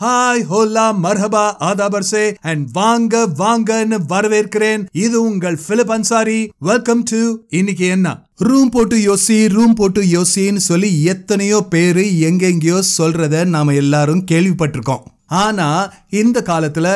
Hi Hola மர்ஹபா ஆதாபர்சே and வாங்க வாங்கன்னு வரவேற்கிறேன் இது உங்கள் பிலிப் அன்சாரி வெல்கம் டு இன்னைக்கு என்ன ரூம் போட்டு யோசி ரூம் போட்டு யோசின்னு சொல்லி எத்தனையோ பேரு எங்கெங்கேயோ சொல்றத நாம எல்லாரும் கேள்விப்பட்டிருக்கோம் ஆனா இந்த காலத்துல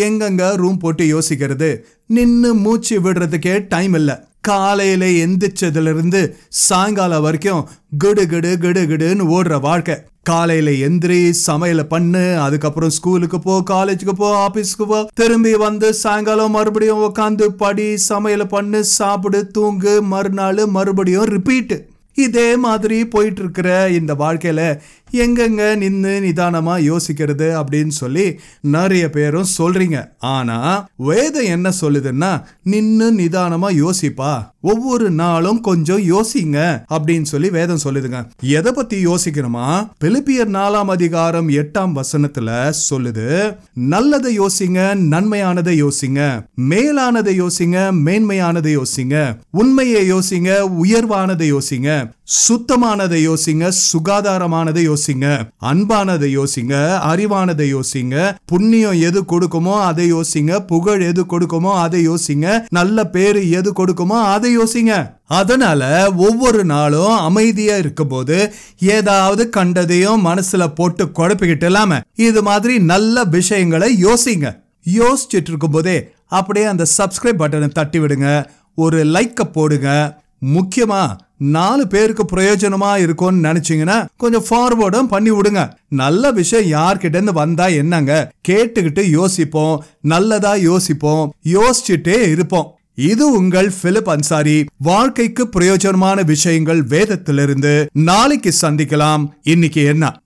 எங்கெங்க ரூம் போட்டு யோசிக்கிறது நின்னு மூச்சு விடுறதுக்கே டைம் இல்ல காலையில எந்திரிச்சதுல இருந்து சாயங்காலம் வரைக்கும் கிடு கிடு கிடு கிடுன்னு ஓடுற வாழ்க்கை காலையில எந்திரி சமையல பண்ணு அதுக்கப்புறம் ஸ்கூலுக்கு போ காலேஜுக்கு போ ஆபீஸ்க்கு போ. திரும்பி வந்து சாயங்காலம் மறுபடியும் உட்காந்து படி சமையல பண்ணு சாப்பிடு தூங்கு மறுநாள் மறுபடியும் ரிப்பீட் இதே மாதிரி போயிட்டு இருக்கிற இந்த வாழ்க்கையில எங்கெங்க நின்று நிதானமா யோசிக்கிறது அப்படின்னு சொல்லி நிறைய பேரும் சொல்றீங்க. ஆனா வேதம் என்ன சொல்லுதுன்னா நின்னு நிதானமா யோசிப்பா. ஒவ்வொரு நாளும் கொஞ்சம் யோசிங்க அப்படின்னு சொல்லி வேதம் சொல்லுதுங்க. எதை பத்தி யோசிக்கணுமா? பிலிப்பியர் நாலாம் அதிகாரம் எட்டாம் வசனத்துல சொல்லுது நல்லதை யோசிங்க நன்மையானதை யோசிங்க. மேலானதை யோசிங்க மேன்மையானதை யோசிங்க. உண்மையை யோசிங்க உயர்வானதை யோசிங்க. சுத்தமானதை யோசிங்க சுகாதாரமானதை யோசிங்க. அன்பானதை யோசிங்க அறிவானதை யோசிங்க புண்ணியம் எது கொடுக்குமோ அதை யோசிங்க புகழ் எது கொடுக்குமோ அதை யோசிங்க நல்ல பேரு எது கொடுக்குமோ அதை யோசிங்க. அதனால ஒவ்வொரு நாளும் அமைதியா இருக்கும்போது ஏதாவது கண்டதையும் மனசுல போட்டு குழப்பிக்கிட்டு இல்லாம இது மாதிரி நல்ல விஷயங்களை யோசிங்க. யோசிச்சுட்டு இருக்கும்போதே அப்படியே அந்த சப்ஸ்கிரைப் பட்டனை தட்டி விடுங்க ஒரு லைக்கை போடுங்க முக்கியமா நாலு பேருக்கு பிரயோஜனமா இருக்கும்னு நினைச்சீங்கன்னா கொஞ்சம் ஃபார்வர்டும் பண்ணி விடுங்க. நல்ல விஷயம் யார்கிட்ட இருந்து வந்தா என்னங்க? கேட்டுக்கிட்டு யோசிப்போம் நல்லதா யோசிப்போம் யோசிச்சுட்டே இருப்போம். இது உங்கள் பிலிப் அன்சாரி வாழ்க்கைக்கு பிரயோஜனமான விஷயங்கள் வேதத்திலிருந்து நாளைக்கு சந்திக்கலாம். இன்னைக்கு என்ன?